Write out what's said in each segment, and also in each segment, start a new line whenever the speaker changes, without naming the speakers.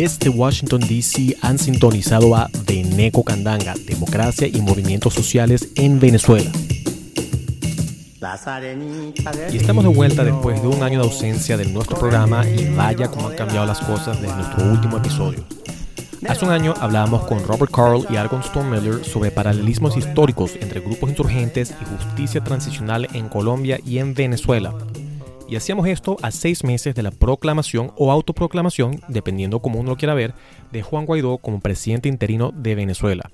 Desde Washington, D.C. han sintonizado a Veneco Candanga, Democracia y Movimientos Sociales en Venezuela. Y estamos de vuelta después de un año de ausencia de nuestro programa y vaya cómo han cambiado las cosas desde nuestro último episodio. Hace un año hablábamos con Robert Carl y Argon Stormiller sobre paralelismos históricos entre grupos insurgentes y justicia transicional en Colombia y en Venezuela. Y hacíamos esto a seis meses de la proclamación o autoproclamación, dependiendo como uno lo quiera ver, de Juan Guaidó como presidente interino de Venezuela.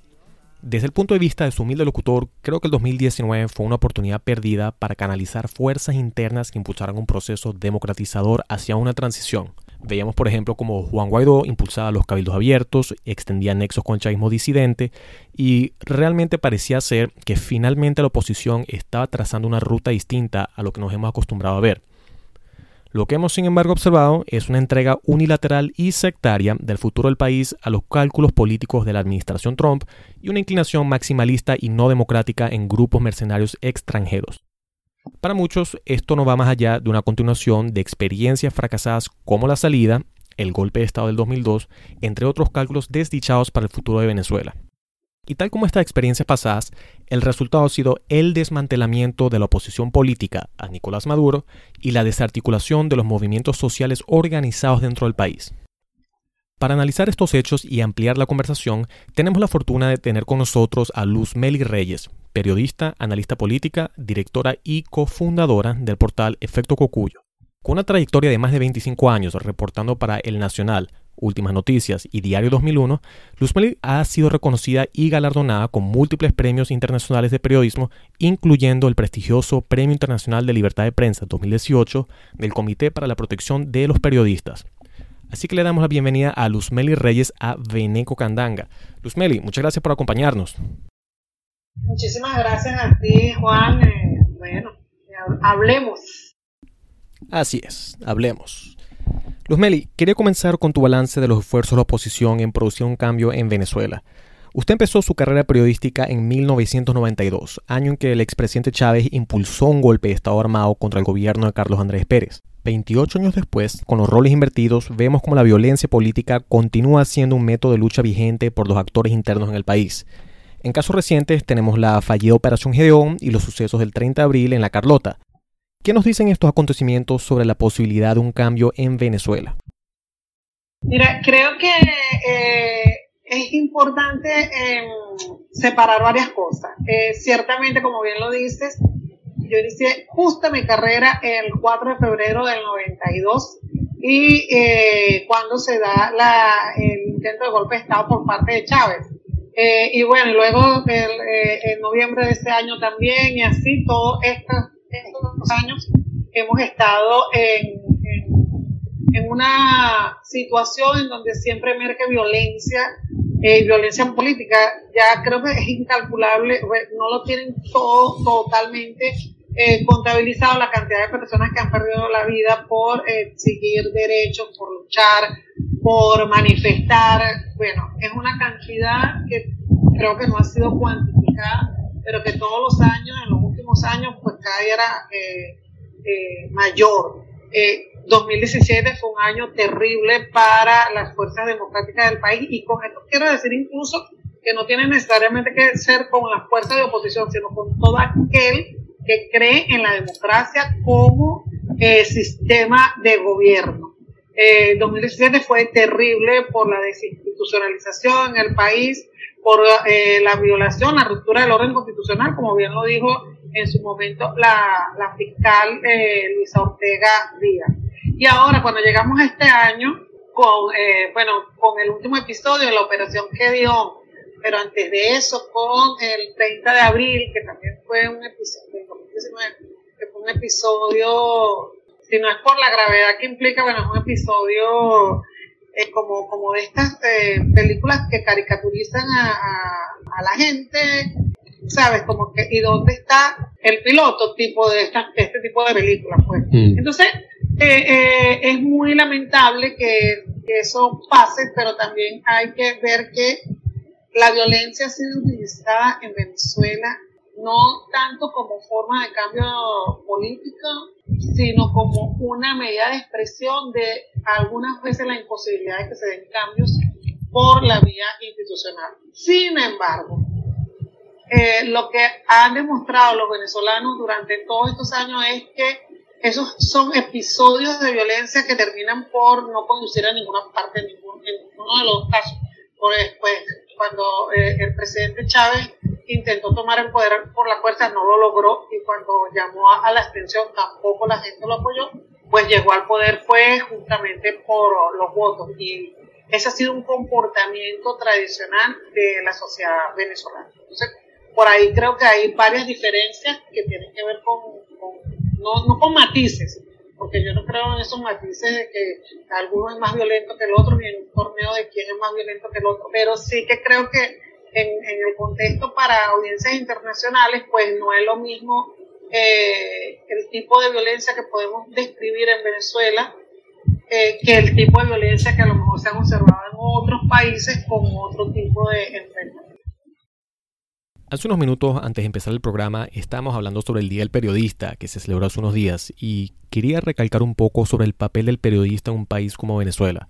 Desde el punto de vista de su humilde locutor, creo que el 2019 fue una oportunidad perdida para canalizar fuerzas internas que impulsaran un proceso democratizador hacia una transición. Veíamos, por ejemplo, como Juan Guaidó impulsaba los cabildos abiertos, extendía nexos con chavismo disidente y realmente parecía ser que finalmente la oposición estaba trazando una ruta distinta a lo que nos hemos acostumbrado a ver. Lo que hemos sin embargo observado es una entrega unilateral y sectaria del futuro del país a los cálculos políticos de la administración Trump y una inclinación maximalista y no democrática en grupos mercenarios extranjeros. Para muchos, esto no va más allá de una continuación de experiencias fracasadas como la salida, el golpe de Estado del 2002, entre otros cálculos desdichados para el futuro de Venezuela. Y tal como estas experiencias pasadas, el resultado ha sido el desmantelamiento de la oposición política a Nicolás Maduro y la desarticulación de los movimientos sociales organizados dentro del país. Para analizar estos hechos y ampliar la conversación, tenemos la fortuna de tener con nosotros a Luz Meli Reyes, periodista, analista política, directora y cofundadora del portal Efecto Cocuyo. Con una trayectoria de más de 25 años reportando para El Nacional, Últimas Noticias y Diario 2001, Luzmeli ha sido reconocida y galardonada con múltiples premios internacionales de periodismo, incluyendo el prestigioso Premio Internacional de Libertad de Prensa 2018 del Comité para la Protección de los Periodistas. Así que le damos la bienvenida a Luzmeli Reyes a Veneco Candanga. Luzmeli, muchas gracias por acompañarnos.
Muchísimas gracias a ti, Juan. Eh, bueno, hablemos.
Así es, hablemos. Luzmeli, quería comenzar con tu balance de los esfuerzos de la oposición en producir un cambio en Venezuela. Usted empezó su carrera periodística en 1992, año en que el expresidente Chávez impulsó un golpe de Estado armado contra el gobierno de Carlos Andrés Pérez. 28 años después, con los roles invertidos, vemos como la violencia política continúa siendo un método de lucha vigente por los actores internos en el país. En casos recientes tenemos la fallida Operación Gedeón y los sucesos del 30 de abril en La Carlota. ¿Qué nos dicen estos acontecimientos sobre la posibilidad de un cambio en Venezuela?
Mira, creo que eh, es importante em, separar varias cosas. Eh, ciertamente, como bien lo dices, yo inicié justo mi carrera el 4 de febrero del 92 y eh, cuando se da el intento de golpe de Estado por parte de Chávez. Eh, y bueno, luego en noviembre de ese año también, y así todos estos, estos años hemos estado en, en, una situación en donde siempre emerge violencia, eh, violencia política. Ya creo que es incalculable, no lo tienen todo totalmente eh, contabilizado la cantidad de personas que han perdido la vida por exigir derechos, por luchar, por manifestar. Bueno, es una cantidad que creo que no ha sido cuantificada, pero que todos los años, en los años, pues cada día era eh, eh, mayor. 2017 fue un año terrible para las fuerzas democráticas del país y con esto quiero decir incluso que no tiene necesariamente que ser con las fuerzas de oposición, sino con todo aquel que cree en la democracia como eh, sistema de gobierno. Eh, 2017 fue terrible por la desinstitucionalización en el país, por eh, la violación, la ruptura del orden constitucional, como bien lo dijo en su momento la, la fiscal eh, Luisa Ortega Díaz. Y ahora, cuando llegamos a este año, con, eh, bueno, con el último episodio de la operación que dio, pero antes de eso, con el 30 de abril, que también fue un episodio, que fue un episodio, si no es por la gravedad que implica, bueno, es un episodio eh, como, como de estas películas que caricaturizan a, a, la gente, ¿sabes? Como que, ¿y dónde está el piloto tipo de esta, este tipo de películas? Pues. Mm. Entonces, eh, es muy lamentable que, que eso pase, pero también hay que ver que la violencia ha sido utilizada en Venezuela no tanto como forma de cambio político, sino como una medida de expresión de algunas veces la imposibilidad de que se den cambios por la vía institucional. Sin embargo, eh, lo que han demostrado los venezolanos durante todos estos años es que esos son episodios de violencia que terminan por no conducir a ninguna parte, en ninguno, de los casos. Por después, cuando eh, el presidente Chávez intentó tomar el poder por la fuerza, no lo logró, y cuando llamó a, la abstención, tampoco la gente lo apoyó, pues llegó al poder fue justamente por los votos. Y ese ha sido un comportamiento tradicional de la sociedad venezolana. Entonces, por ahí creo que hay varias diferencias que tienen que ver con, no, con matices, porque yo no creo en esos matices de que alguno es más violento que el otro, ni en un torneo de quién es más violento que el otro, pero sí que creo que en, el contexto para audiencias internacionales, pues no es lo mismo eh, el tipo de violencia que podemos describir en Venezuela eh, que el tipo de violencia que a lo mejor se ha observado en otros países con otro tipo de enfermedad.
Hace unos minutos antes de empezar el programa estábamos hablando sobre el Día del Periodista que se celebró hace unos días y quería recalcar un poco sobre el papel del periodista en un país como Venezuela.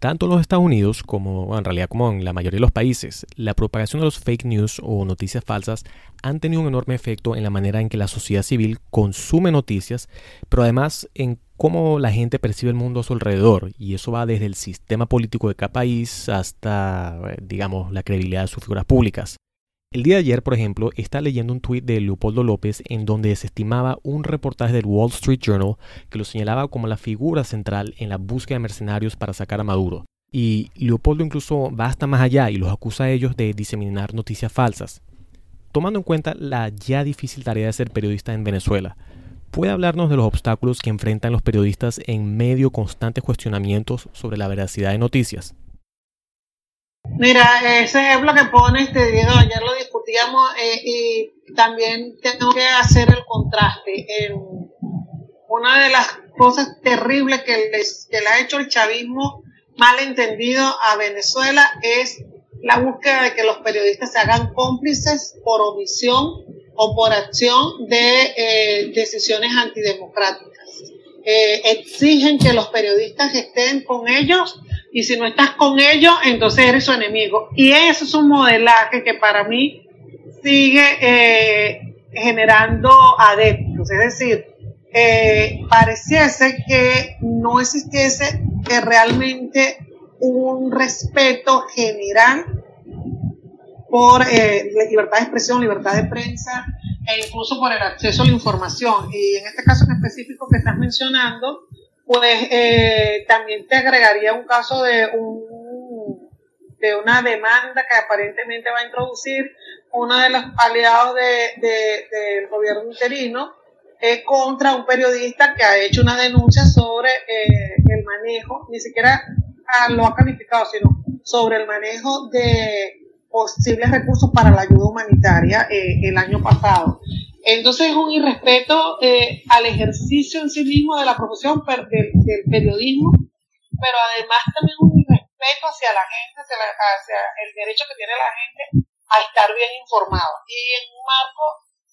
Tanto en los Estados Unidos como en realidad como en la mayoría de los países, la propagación de los fake news o noticias falsas han tenido un enorme efecto en la manera en que la sociedad civil consume noticias, pero además en cómo la gente percibe el mundo a su alrededor, y eso va desde el sistema político de cada país hasta, eh, digamos, la credibilidad de sus figuras públicas. El día de ayer, por ejemplo, está leyendo un tuit de Leopoldo López en donde desestimaba un reportaje del Wall Street Journal que lo señalaba como la figura central en la búsqueda de mercenarios para sacar a Maduro. Y Leopoldo incluso va hasta más allá y los acusa a ellos de diseminar noticias falsas. Tomando en cuenta la ya difícil tarea de ser periodista en Venezuela, ¿puede hablarnos de los obstáculos que enfrentan los periodistas en medio constantes cuestionamientos sobre la veracidad de noticias?
Mira, ese ejemplo que pones, te digo, ayer lo discutíamos eh, y también tengo que hacer el contraste. una de las cosas terribles que, les, que le ha hecho el chavismo mal entendido a Venezuela es la búsqueda de que los periodistas se hagan cómplices por omisión o por acción de eh, decisiones antidemocráticas. Eh, exigen que los periodistas estén con ellos y si no estás con ellos, entonces eres su enemigo. Y eso es un modelaje que para mí sigue eh, generando adeptos, es decir, eh, pareciese que no existiese que realmente un respeto general por eh, libertad de expresión, libertad de prensa e incluso por el acceso a la información. Y en este caso en específico que estás mencionando, pues eh, también te agregaría un caso de un de una demanda que aparentemente va a introducir uno de los aliados del gobierno interino eh, contra un periodista que ha hecho una denuncia sobre eh, el manejo, ni siquiera ah, lo ha calificado, sino sobre el manejo de posibles recursos para la ayuda humanitaria el año pasado. Entonces es un irrespeto eh, al ejercicio en sí mismo de la profesión del, periodismo, pero además también un irrespeto hacia la gente, hacia, el derecho que tiene la gente a estar bien informado. Y en un marco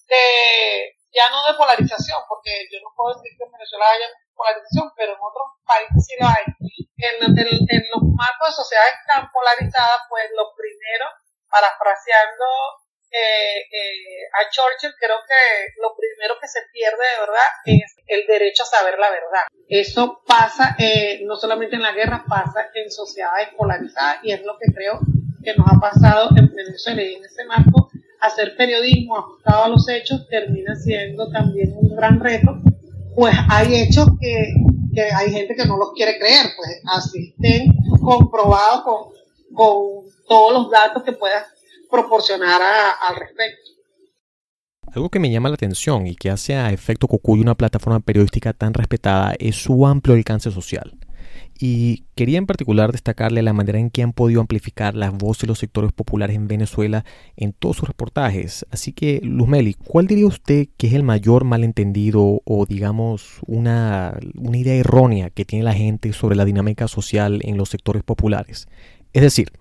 de, ya no de polarización, porque yo no puedo decir que en Venezuela haya polarización, pero en otros países sí lo hay. En, en los marcos de sociedades tan polarizadas, pues lo primero, parafraseando eh, eh, a Churchill, creo que lo primero que se pierde de verdad es el derecho a saber la verdad. Eso pasa eh, no solamente en la guerra, pasa en sociedades polarizadas y es lo que creo que nos ha pasado en Venezuela. Y en ese marco hacer periodismo ajustado a los hechos termina siendo también un gran reto, pues hay hechos que, que hay gente que no los quiere creer, pues así estén comprobados con, con todos los datos que puedas proporcionar al respecto.
Algo que me llama la atención y que hace a Efecto Cocuy una plataforma periodística tan respetada es su amplio alcance social. Y quería en particular destacarle la manera en que han podido amplificar las voces de los sectores populares en Venezuela en todos sus reportajes. Así que, Luzmeli, ¿cuál diría usted que es el mayor malentendido o digamos una, una idea errónea que tiene la gente sobre la dinámica social en los sectores populares? Es decir,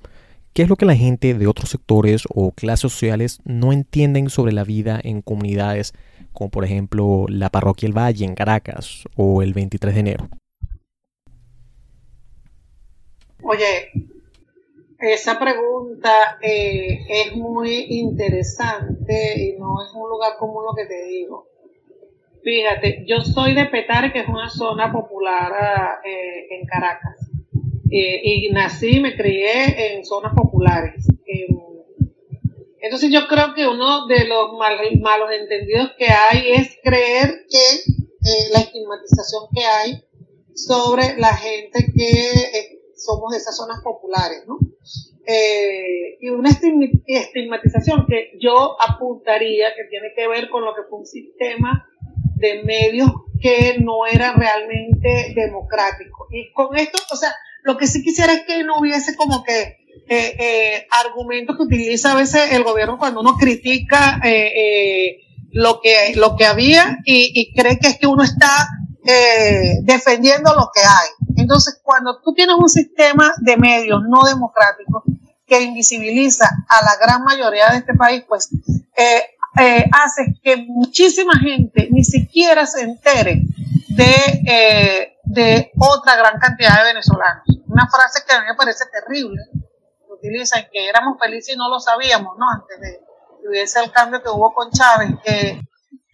¿Qué es lo que la gente de otros sectores o clases sociales no entienden sobre la vida en comunidades como por ejemplo la Parroquia El Valle en Caracas o el 23 de enero?
Oye, esa pregunta eh, es muy interesante y no es un lugar común lo que te digo. Fíjate, yo soy de Petare, que es una zona popular ah, eh, en Caracas. Eh, y nací me crié en zonas populares. entonces yo creo que uno de los malos entendidos que hay es creer que la estigmatización que hay sobre la gente que somos de esas zonas populares, ¿no? Eh, y una estigmatización que yo apuntaría que tiene que ver con lo que fue un sistema de medios que no era realmente democrático. Y con esto, o sea, lo que sí quisiera es que no hubiese como que eh, eh, argumentos que utiliza a veces el gobierno cuando uno critica lo, que, lo que había y, y cree que es que uno está defendiendo lo que hay. Entonces, cuando tú tienes un sistema de medios no democrático que invisibiliza a la gran mayoría de este país, pues eh, eh, hace que muchísima gente ni siquiera se entere de, eh, de otra gran cantidad de venezolanos. Una frase que a mí me parece terrible, que utilizan que éramos felices y no lo sabíamos, ¿no? Antes de que hubiese el cambio que hubo con Chávez, que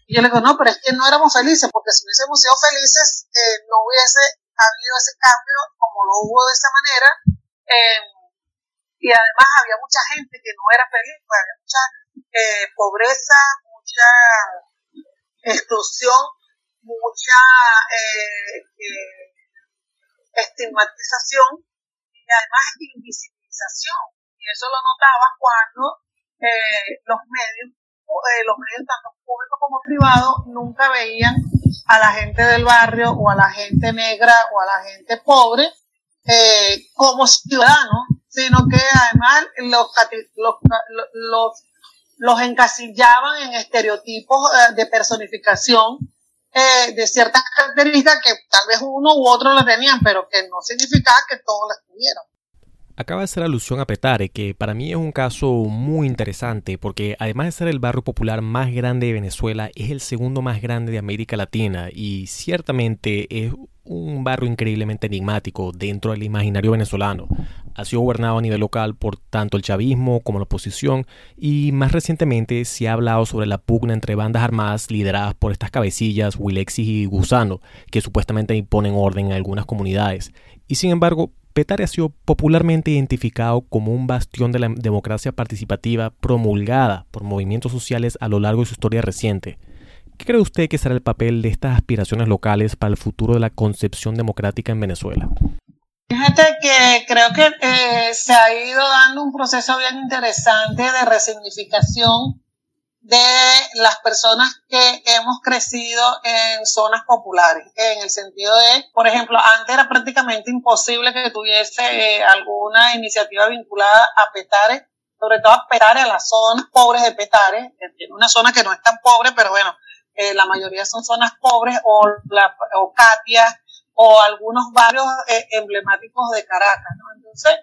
yo le digo, no, pero es que no éramos felices, porque si hubiésemos sido felices, no hubiese ha habido ese cambio como lo hubo de esa manera. Eh, y además había mucha gente que no era feliz, había mucha eh, pobreza, mucha exclusión, mucha eh, estigmatización y además invisibilización. Y eso lo notaba cuando los medios, los medios tanto públicos como privados, nunca veían a la gente del barrio o a la gente negra o a la gente pobre eh, como ciudadanos, sino que además los, los, los, encasillaban en estereotipos eh, de personificación eh, de ciertas características que tal vez uno u otro las tenían, pero que no significaba que todos las tuvieran.
Acaba de hacer alusión a Petare, que para mí es un caso muy interesante porque además de ser el barrio popular más grande de Venezuela, es el segundo más grande de América Latina y ciertamente es un barrio increíblemente enigmático dentro del imaginario venezolano. Ha sido gobernado a nivel local por tanto el chavismo como la oposición y más recientemente se ha hablado sobre la pugna entre bandas armadas lideradas por estas cabecillas Wilexis y Gusano, que supuestamente imponen orden en algunas comunidades. Y sin embargo, Petare ha sido popularmente identificado como un bastión de la democracia participativa promulgada por movimientos sociales a lo largo de su historia reciente. ¿Qué cree usted que será el papel de estas aspiraciones locales para el futuro de la concepción democrática en Venezuela?
Fíjate que creo que eh, se ha ido dando un proceso bien interesante de resignificación de las personas que hemos crecido en zonas populares, en el sentido de, por ejemplo, antes era prácticamente imposible que tuviese eh, alguna iniciativa vinculada a Petare, sobre todo a Petare, a las zonas pobres de Petare, una zona que no es tan pobre, pero bueno, eh, la mayoría son zonas pobres, o, la, o Katia, o algunos barrios eh, emblemáticos de Caracas. Entonces,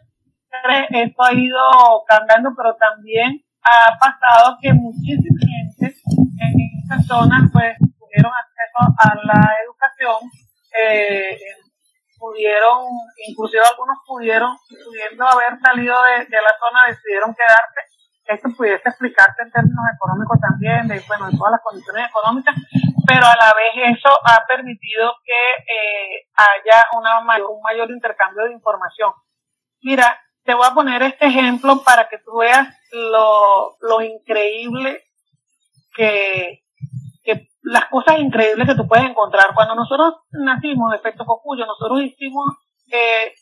esto ha ido cambiando, pero también ha pasado que muchísima gente en estas zonas pues tuvieron acceso a la educación, eh, pudieron, inclusive algunos pudieron, pudiendo haber salido de, la zona, decidieron quedarse. Esto pudiese explicarse en términos económicos también, de, bueno, de todas las condiciones económicas, pero a la vez eso ha permitido que eh, haya una mayor, un mayor intercambio de información. Mira, te voy a poner este ejemplo para que tú veas lo, lo increíble que, que las cosas increíbles que tú puedes encontrar. Cuando nosotros nacimos de Efecto Cocuyo, nosotros hicimos eh,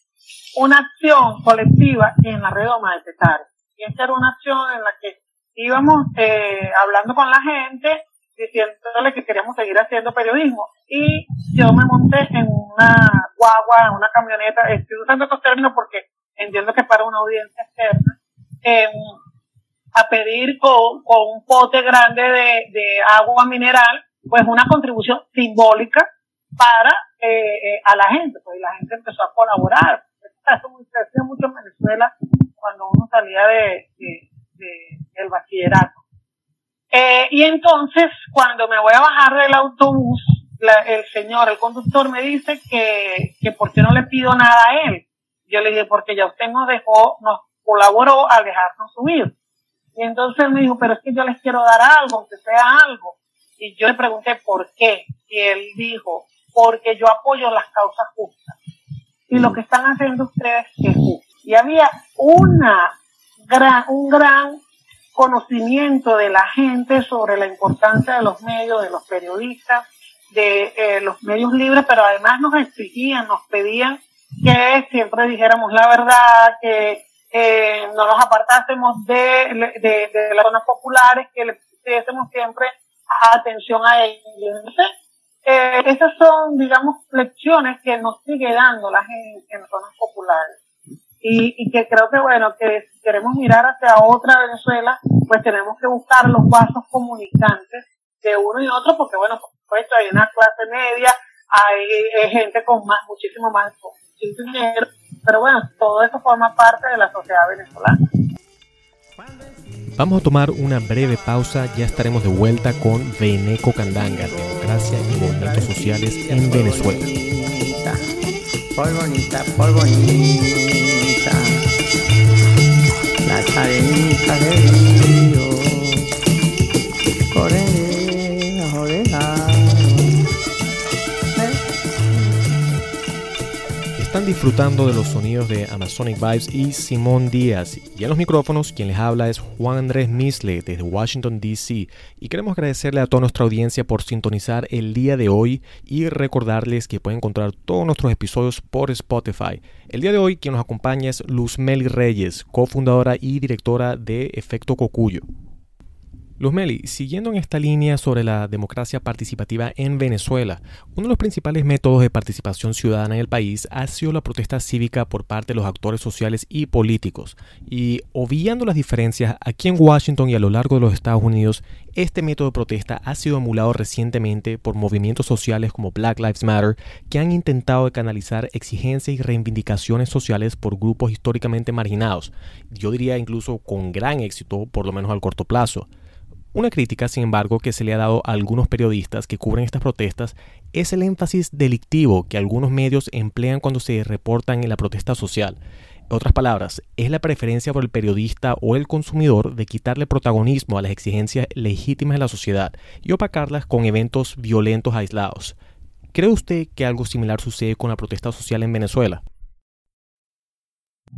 una acción colectiva en la redoma de Petare. Y esta era una acción en la que íbamos eh, hablando con la gente, diciéndole que queríamos seguir haciendo periodismo. Y yo me monté en una guagua, en una camioneta, estoy usando estos términos porque entiendo que para una audiencia externa, em, a pedir con, un pote grande de, agua mineral, pues una contribución simbólica para eh, eh, a la gente, pues la gente empezó a colaborar. Eso se hacía mucho en Venezuela cuando uno salía de, del bachillerato. Eh, y entonces, cuando me voy a bajar del autobús, el señor, el conductor me dice que, que por qué no le pido nada a él Yo le dije, porque ya usted nos dejó, nos colaboró a dejarnos subir. Y entonces él me dijo, pero es que yo les quiero dar algo, aunque sea algo. Y yo le pregunté por qué. Y él dijo, porque yo apoyo las causas justas. Y lo que están haciendo ustedes es justo. Y había una gran, un gran conocimiento de la gente sobre la importancia de los medios, de los periodistas, de eh, los medios libres, pero además nos exigían, nos pedían que siempre dijéramos la verdad, que eh, no nos apartásemos de, de, las zonas populares, que le pusiésemos siempre atención a ellos. Entonces, eh, esas son, digamos, lecciones que nos sigue dando la gente en zonas populares. Y, y que creo que, bueno, que si queremos mirar hacia otra Venezuela, pues tenemos que buscar los vasos comunicantes de uno y otro, porque, bueno, por supuesto, hay una clase media, hay, gente con más, muchísimo más, con dinero, pero bueno, todo eso forma parte de la sociedad venezolana.
Vamos a tomar una breve pausa, ya estaremos de vuelta con Veneco Candanga, democracia y movimientos sociales en Venezuela.
Por bonita, por bonita, las arenitas del
disfrutando de los sonidos de Amazonic Vibes y Simón Díaz. Y en los micrófonos, quien les habla es Juan Andrés Misle desde Washington, D.C. Y queremos agradecerle a toda nuestra audiencia por sintonizar el día de hoy y recordarles que pueden encontrar todos nuestros episodios por Spotify. El día de hoy, quien nos acompaña es Luz Meli Reyes, cofundadora y directora de Efecto Cocuyo. Luz Meli, siguiendo en esta línea sobre la democracia participativa en Venezuela, uno de los principales métodos de participación ciudadana en el país ha sido la protesta cívica por parte de los actores sociales y políticos. Y obviando las diferencias, aquí en Washington y a lo largo de los Estados Unidos, este método de protesta ha sido emulado recientemente por movimientos sociales como Black Lives Matter, que han intentado canalizar exigencias y reivindicaciones sociales por grupos históricamente marginados, yo diría incluso con gran éxito, por lo menos al corto plazo. Una crítica, sin embargo, que se le ha dado a algunos periodistas que cubren estas protestas es el énfasis delictivo que algunos medios emplean cuando se reportan en la protesta social. En otras palabras, es la preferencia por el periodista o el consumidor de quitarle protagonismo a las exigencias legítimas de la sociedad y opacarlas con eventos violentos aislados. ¿Cree usted que algo similar sucede con la protesta social en Venezuela?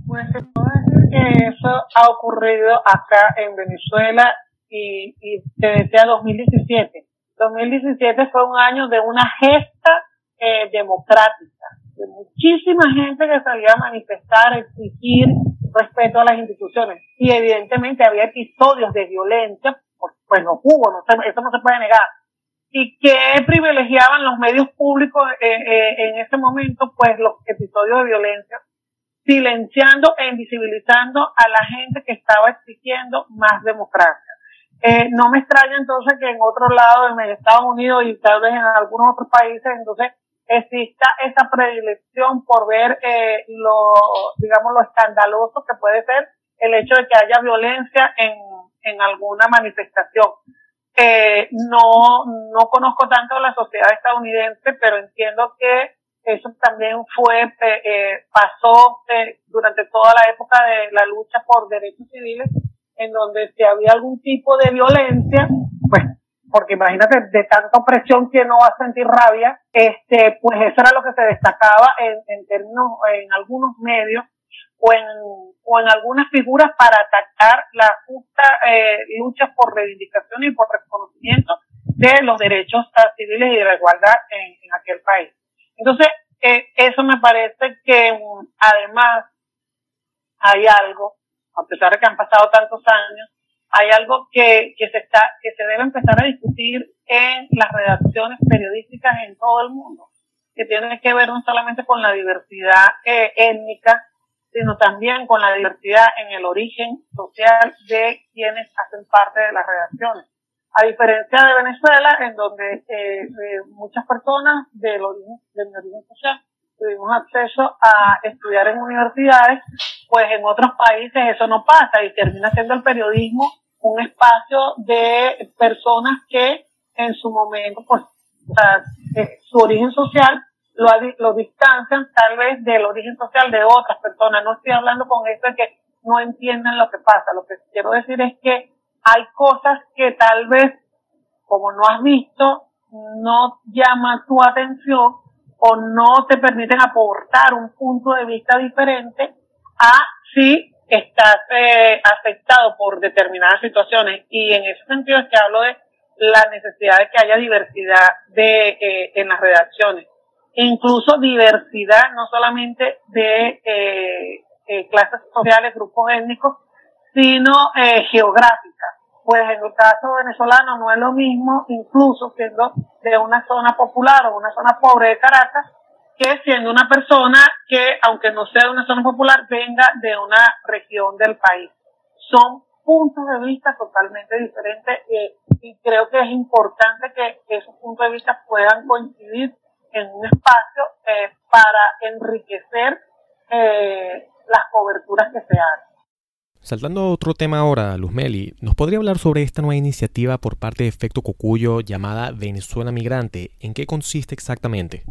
Pues se puede decir que eso ha ocurrido acá en Venezuela y, y te decía 2017. 2017 fue un año de una gesta eh, democrática, de muchísima gente que salía a manifestar, a exigir respeto a las instituciones. Y evidentemente había episodios de violencia, pues, pues no hubo, no eso no se puede negar. Y que privilegiaban los medios públicos eh, eh, en ese momento, pues los episodios de violencia, silenciando e invisibilizando a la gente que estaba exigiendo más democracia. Eh, no me extraña entonces que en otro lado, en Estados Unidos y tal vez en algunos otros países, entonces exista esa predilección por ver eh, lo, digamos, lo escandaloso que puede ser el hecho de que haya violencia en, en alguna manifestación. Eh, no, no conozco tanto la sociedad estadounidense, pero entiendo que eso también fue, eh, pasó eh, durante toda la época de la lucha por derechos civiles en donde si había algún tipo de violencia, pues, porque imagínate, de tanta opresión que no va a sentir rabia, este, pues eso era lo que se destacaba en, en términos, en algunos medios o en, o en algunas figuras para atacar la justa eh, lucha por reivindicación y por reconocimiento de los derechos civiles y de la igualdad en, en aquel país. Entonces, eh, eso me parece que um, además hay algo a pesar de que han pasado tantos años, hay algo que, que se está, que se debe empezar a discutir en las redacciones periodísticas en todo el mundo, que tiene que ver no solamente con la diversidad eh, étnica, sino también con la diversidad en el origen social de quienes hacen parte de las redacciones. A diferencia de Venezuela, en donde eh, muchas personas del de mi origen social tuvimos acceso a estudiar en universidades, pues en otros países eso no pasa y termina siendo el periodismo un espacio de personas que en su momento, pues, o sea, eh, su origen social lo, lo distancian tal vez del origen social de otras personas. No estoy hablando con esto de que no entiendan lo que pasa. Lo que quiero decir es que hay cosas que tal vez, como no has visto, no llama tu atención o no te permiten aportar un punto de vista diferente a si estás eh, afectado por determinadas situaciones. Y en ese sentido es que hablo de la necesidad de que haya diversidad de, eh, en las redacciones. Incluso diversidad no solamente de eh, eh, clases sociales, grupos étnicos, sino geográficas. Pues en el caso venezolano no es lo mismo, incluso siendo de una zona popular o una zona pobre de Caracas, que siendo una persona que, aunque no sea de una zona popular, venga de una región del país. Son puntos de vista totalmente diferentes eh, y creo que es importante que esos puntos de vista puedan coincidir en un espacio eh, para enriquecer eh, las coberturas que se hagan.
Saltando a otro tema ahora, Luzmeli, ¿nos podría hablar sobre esta nueva iniciativa por parte de Efecto Cocuyo llamada Venezuela Migrante? ¿En qué consiste exactamente?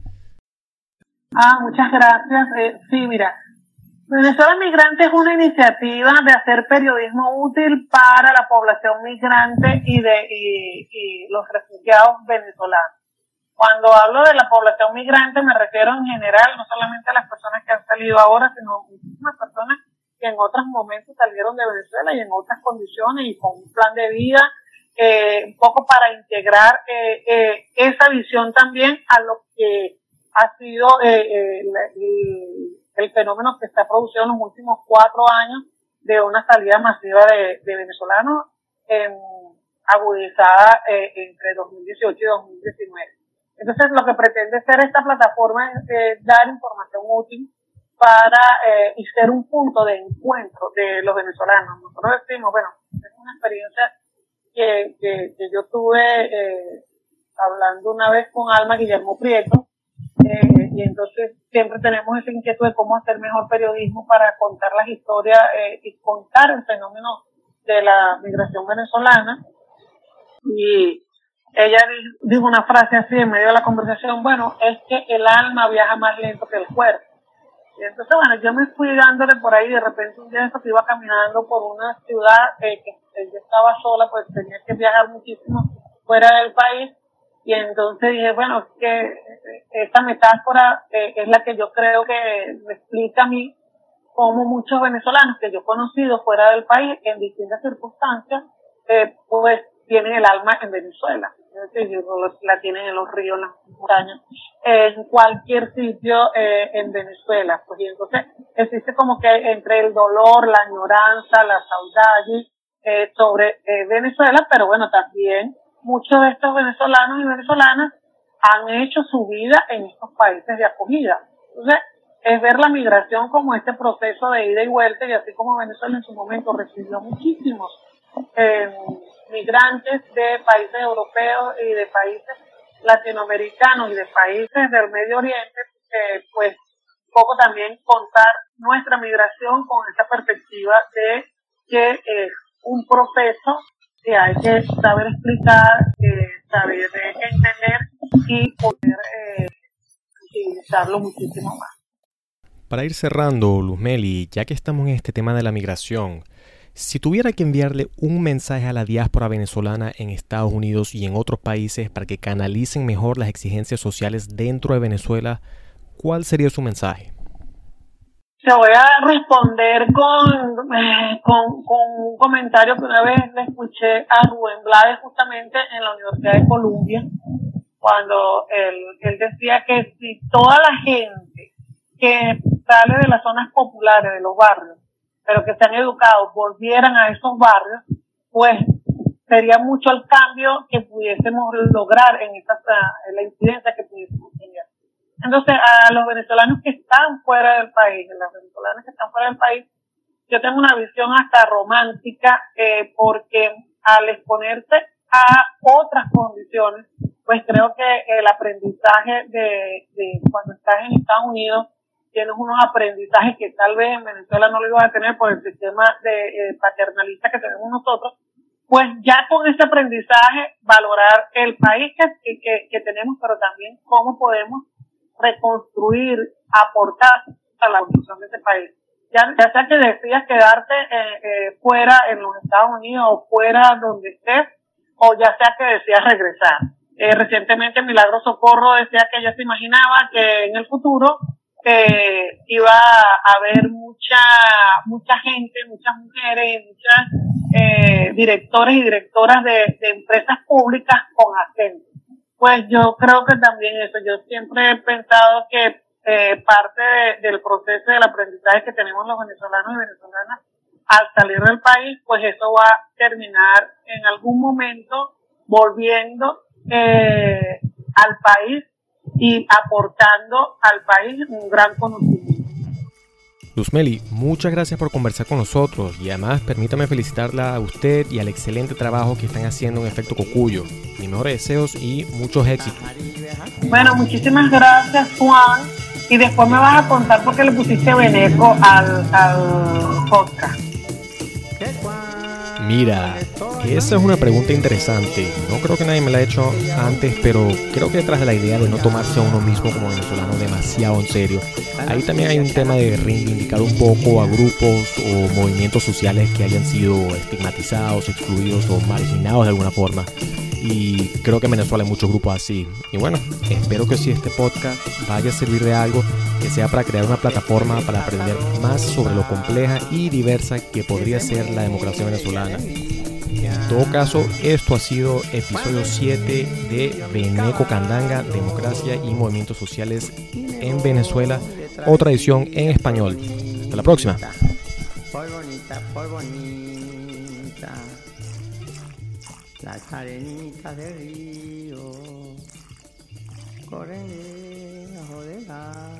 Ah, muchas gracias. Eh, sí, mira, Venezuela Migrante es una iniciativa de hacer periodismo útil para la población migrante y de y, los refugiados venezolanos. Cuando hablo de la población migrante me refiero en general, no solamente a las personas que han salido ahora, sino muchísimas personas que en otros momentos salieron de Venezuela y en otras condiciones y con un plan de vida, eh, un poco para integrar eh, eh, esa visión también a lo que ha sido el, fenómeno que está produciendo en los últimos cuatro años de una salida masiva de, venezolanos agudizada entre 2018 y 2019. Entonces, lo que pretende ser esta plataforma es dar información útil para eh, y ser un punto de encuentro de los venezolanos. Nosotros decimos, bueno, es una experiencia que, que, que yo tuve eh, hablando una vez con Alma Guillermo Prieto, eh, y entonces siempre tenemos esa inquietud de cómo hacer mejor periodismo para contar las historias eh, y contar el fenómeno de la migración venezolana. Y ella dijo una frase así en medio de la conversación, bueno, es que el alma viaja más lento que el cuerpo. Y entonces, bueno, yo me fui dándole por ahí, de repente un día que iba caminando por una ciudad eh, que yo estaba sola, pues tenía que viajar muchísimo fuera del país, y entonces dije, bueno, es que esta metáfora eh, es la que yo creo que me explica a mí cómo muchos venezolanos que yo he conocido fuera del país, en distintas circunstancias, eh, pues tienen el alma en Venezuela la tienen en los ríos, en las montañas, en cualquier sitio eh, en Venezuela. Pues y entonces existe como que entre el dolor, la añoranza, la saudade eh, sobre eh, Venezuela, pero bueno, también muchos de estos venezolanos y venezolanas han hecho su vida en estos países de acogida. Entonces, es ver la migración como este proceso de ida y vuelta, y así como Venezuela en su momento recibió muchísimos eh, migrantes de países europeos y de países latinoamericanos y de países del Medio Oriente, eh, pues poco también contar nuestra migración con esta perspectiva de que es un proceso que hay que saber explicar, saber entender y poder eh, utilizarlo muchísimo más.
Para ir cerrando, Luzmeli, ya que estamos en este tema de la migración, si tuviera que enviarle un mensaje a la diáspora venezolana en Estados Unidos y en otros países para que canalicen mejor las exigencias sociales dentro de Venezuela, ¿cuál sería su mensaje?
Te voy a responder con, eh, con, un comentario que una vez le escuché a Rubén Blades justamente en la Universidad de Columbia, cuando él decía que si toda la gente que sale de las zonas populares, de los barrios, pero que se han educado, volvieran a esos barrios, pues sería mucho el cambio que pudiésemos lograr en, esta, en la incidencia que pudiésemos tener. Entonces, a los venezolanos que están fuera del país, a las venezolanas que están fuera del país, yo tengo una visión hasta romántica, eh, porque al exponerse a otras condiciones, pues creo que el aprendizaje de, de cuando estás en Estados Unidos tienes unos aprendizajes que tal vez en Venezuela no lo ibas a tener por el sistema de eh, paternalista que tenemos nosotros, pues ya con ese aprendizaje valorar el país que, que, que tenemos, pero también cómo podemos reconstruir, aportar a la construcción de este país. Ya, ya sea que decidas quedarte eh, eh, fuera en los Estados Unidos o fuera donde estés, o ya sea que decidas regresar. Eh, recientemente Milagro Socorro decía que ella se imaginaba que en el futuro eh, iba a haber mucha mucha gente, muchas mujeres, muchas eh, directores y directoras de, de empresas públicas con acento. Pues yo creo que también eso, yo siempre he pensado que eh, parte de- del proceso del aprendizaje que tenemos los venezolanos y venezolanas al salir del país, pues eso va a terminar en algún momento volviendo eh, al país y aportando al país un gran conocimiento.
Luzmeli, muchas gracias por conversar con nosotros y además permítame felicitarla a usted y al excelente trabajo que están haciendo en Efecto Cocuyo. Mis mejores deseos y muchos éxitos.
Bueno, muchísimas gracias Juan y después me vas a contar por qué le pusiste Beneco al, al podcast.
Mira, esa es una pregunta interesante. No creo que nadie me la haya hecho antes, pero creo que detrás de la idea de no tomarse a uno mismo como venezolano demasiado en serio, ahí también hay un tema de reivindicar un poco a grupos o movimientos sociales que hayan sido estigmatizados, excluidos o marginados de alguna forma. Y creo que en Venezuela hay muchos grupos así. Y bueno, espero que si este podcast vaya a servir de algo, que sea para crear una plataforma para aprender más sobre lo compleja y diversa que podría ser la democracia venezolana. En todo caso, esto ha sido episodio 7 de Beneco Candanga, Democracia y Movimientos Sociales en Venezuela, otra edición en español. Hasta la próxima.
Las arenitas del río corren debajo del agua.